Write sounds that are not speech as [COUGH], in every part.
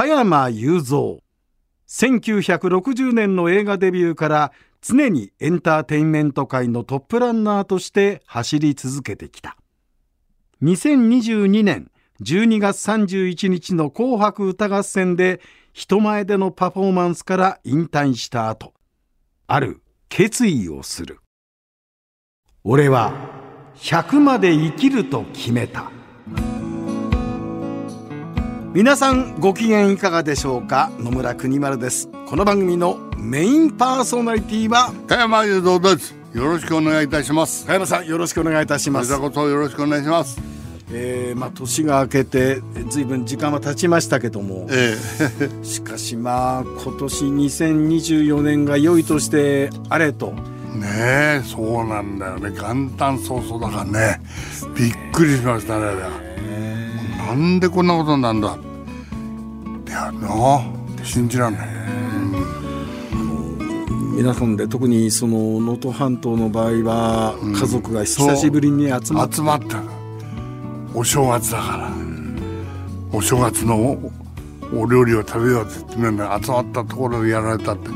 加山雄三。1960年の映画デビューから常にエンターテインメント界のトップランナーとして走り続けてきた。2022年12月31日の紅白歌合戦で人前でのパフォーマンスから引退した後ある決意をする。俺は100まで生きると決めた。皆さんご機嫌いかがでしょうか？野村国丸です。この番組のメインパーソナリティは加山雄三です。よろしくお願いいたします。加山さんよろしくお願いいたします。こそよろしくお願いします。えー、まあ年が明けてずいぶん時間は経ちましたけども、ええ、しかしまあ今年2024年が良いとしてあれと。ねえそうなんだよね。元旦早々だからね。びっくりしましたねなんでこんなことなんだ？いやな信じらんない、皆さんで特にその能登半島の場合は家族が久しぶりに集まって、集まった。お正月だから、お正月のお料理を食べようって集まったところでやられたって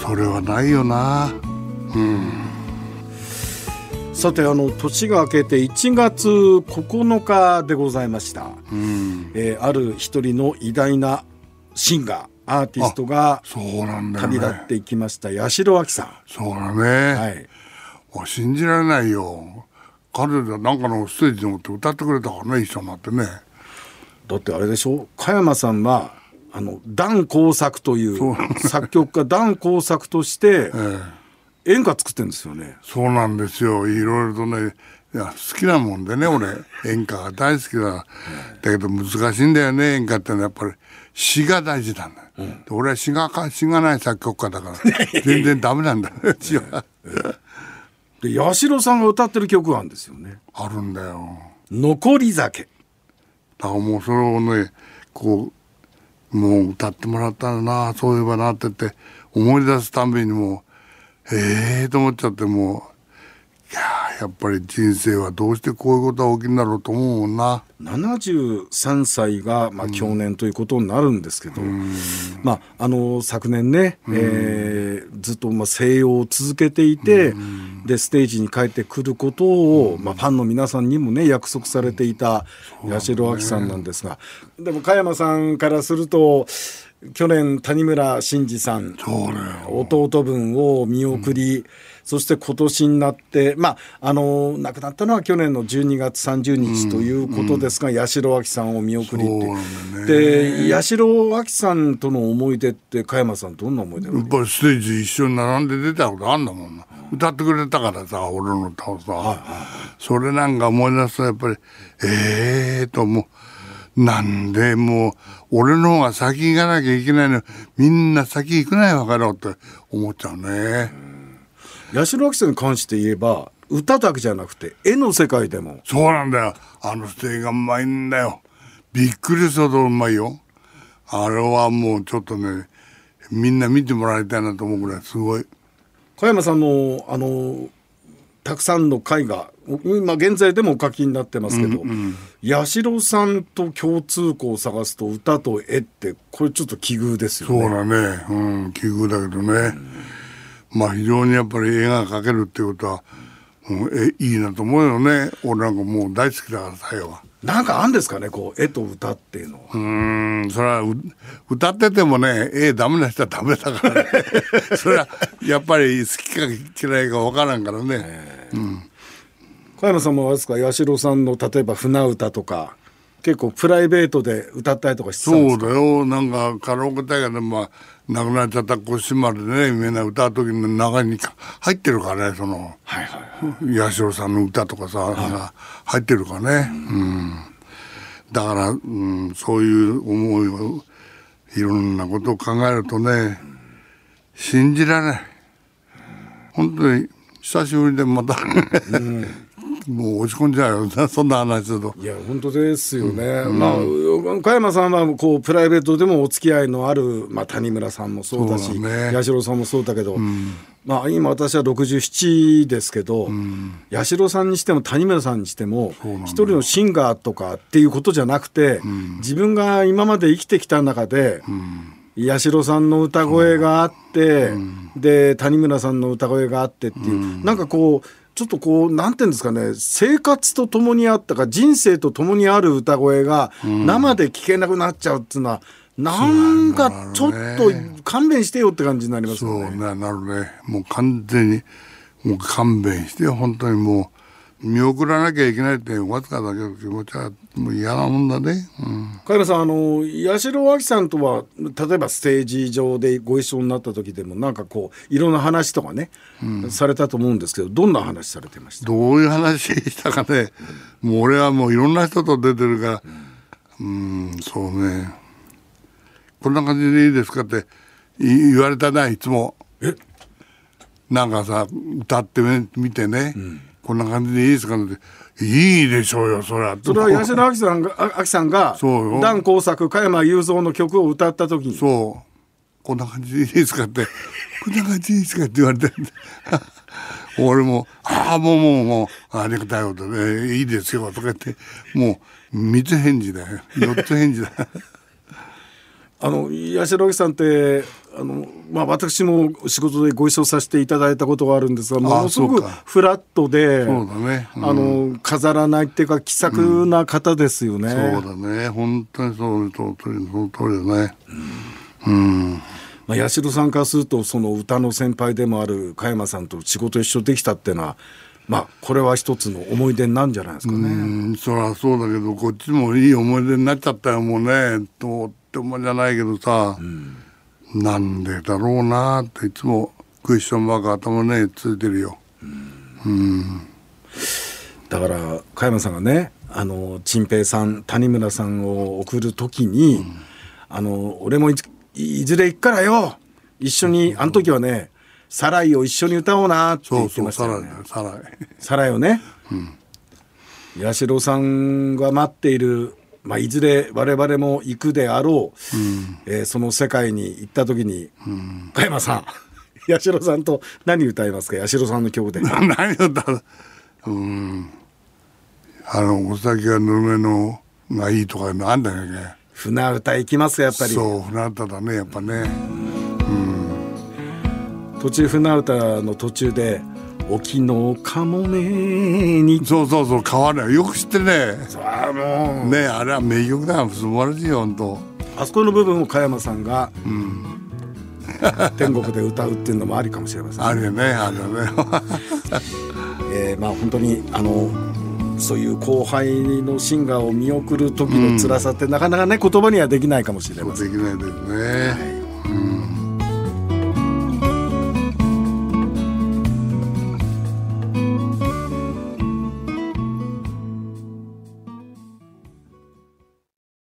それはないよな。うんさてあの年が明けて1月9日でございました、うん、えー、ある一人の偉大なシンガーアーティストが旅立っていきました、ね、八代亜紀さん。そうだね、はい、もう信じられないよ。彼らなんかのステージに持って歌ってくれたからね一緒になってね。だってあれでしょ？加山さんはあの段工作という作曲家段工作として、ええ演歌作ってるんですよね。そうなんですよ。いろいろとね。いや好きなもんでね俺。演歌が大好きだ。だけど難しいんだよね演歌ってのはやっぱり。詩が大事なんだ、うん、俺は詩が詩がない作曲家だから全然ダメなんだ詩は。で八代さんが歌ってる曲があるんですよね。あるんだよ。残り酒。だからもうそれをねこうもう歌ってもらったらなそういえばなってって思い出すたんびにもええー、と思っちゃってもういややっぱり人生はどうしてこういうことが起きるんだろうと思うもんな。73歳が、まあ、去年ということになるんですけど、うん、まあ、あの昨年ね、うん、えー、ずっとまあ静養を続けていて、うん、でステージに帰ってくることを、まあ、ファンの皆さんにもね約束されていた八代亜紀さんなんですが、でも加山さんからすると去年谷村新司さん弟分を見送り、うん、そして今年になってまああの亡くなったのは去年の12月30日ということですが、うん、八代亜紀さんを見送りって、で八代亜紀さんとの思い出って加山さんどんな思い出やっぱりステージ一緒に並んで出たことあんだもんな。歌ってくれたからさ俺の歌をさ、はいはい、それなんか思い出すとやっぱりええー、と思う。なんでもう俺の方が先行かなきゃいけないの。みんな先行くないわかろうって。思っちゃうね。八代亜紀さんに関して言えば歌だけじゃなくて絵の世界でも。そうなんだよ。あの人絵がうまいんだよ。びっくりするほどうまいよ。あれはもうちょっとねみんな見てもらいたいなと思うぐらいすごい。小山さんのあのたくさんの絵画今現在でもお書きになってますけど、うんうん、八代さんと共通項を探すと歌と絵ってこれちょっと奇遇ですよね。そうだね、うん、奇遇だけどね、うん、まあ非常にやっぱり絵が描けるっていうことは、うん、えいいなと思うよね。俺なんかもう大好きだからさ絵は。なんかあんですかねこう絵と歌っていうのは。うんそれは歌っててもね絵ダメな人はダメだからね。[LAUGHS] それはやっぱり好きか嫌いか分からんからね、うん小山さんもあれですか八代さんの例えば船歌とか結構プライベートで歌ったりとかしてたんですか？そうだよ。なんかカラオケ大会でまあ亡くなっちゃった腰までねみんな歌う時の中に入ってるからねその、はいはいはい、八代さんの歌とかさ、はい、入ってるからね、うん、うん、だから、うん、そういう思いをいろんなことを考えるとね信じられない。本当に久しぶりでまた、うんもう落ち込んじゃうよ [LAUGHS] そんな話すると。いや本当ですよね、うん、まあ加山さんはこうプライベートでもお付き合いのある、まあ、谷村さんもそうだし、ね、八代さんもそうだけど、うん、まあ、今私は67ですけど、八代さんにしても谷村さんにしても一人のシンガーとかっていうことじゃなくて、自分が今まで生きてきた中で、八代さんの歌声があって、で谷村さんの歌声があってっていう、なんかこうちょっとこうなんていうんですかね生活とともにあったか人生とともにある歌声が生で聴けなくなっちゃうっていうのは、なんかちょっと勘弁してよって感じになりますよね。そうねなるね。もう完全にもう勘弁して本当にもう見送らなきゃいけないってわずかだけど気持ちはもう嫌なもんだね。うん、加山さんあの八代亜紀さんとは例えばステージ上でご一緒になった時でもなんかこういろんな話とかね、うん、されたと思うんですけどどんな話されてました？どういう話したかね。もう俺はもういろんな人と出てるから。うん、うんそうね。こんな感じでいいですかって言われたないつも。なんかさ歌ってみてね、うん、こんな感じでいいですかって。いいでしょうよそれは。それは八代亜紀さんがさんが段工作加山雄三の曲を歌った時に。そう。こんな感じでいいですかって。こんな感じでいいですかって言われて。俺も「ああもうもうもうありがたいことでいいですよ」とか言って。もう3つ返事だよ。4つ返事だ。よあの八代さんってあの、まあ、私も仕事でご一緒させていただいたことがあるんですがものすごくフラットでね、うん、あの飾らないっていうか気さくな方ですよね、うん、そうだね。本当にそうその通りその通りだね。うん、うん。まあ、八代さんからするとその歌の先輩でもある加山さんと仕事一緒できたっていうのはまあこれは一つの思い出なんじゃないですかね。うん。そりゃそうだけどこっちもいい思い出になっちゃったよもうね。とってもじゃないけどさ、うん、なんでだろうなっていつもクエスチョンマーク頭ねついてるよ。うん、うん、だから加山さんがねあの陳平さん谷村さんを送る時に、うん、あの俺もいずれ行くからよ。一緒にあの時はね「サライを一緒に歌おうな」って言ってましたよね。サライ。サライをね、うん、八代さんが待っているまあ、いずれ我々も行くであろう、うん、えー、その世界に行った時に、うん、加山さん [LAUGHS] 八代さんと何歌いますか？八代さんの曲で。[LAUGHS] 何歌う？うん。あのお酒がぬるめのがいいとかなんだよね船歌行きますやっぱり。そう船歌だねやっぱね。うん。途中船歌の途中で沖のかもめに。そうそうそう変わるよく知ってね。あもうねあれは名曲だ素晴らしいよ本当あそこの部分を加山さんが、うん、天国で歌うっていうのもありかもしれません、ね、あるよねあるよね。[LAUGHS] えー、まあ本当にあのそういう後輩のシンガーを見送る時の辛さって、うん、なかなかね言葉にはできないかもしれません。できないですね、はい、うん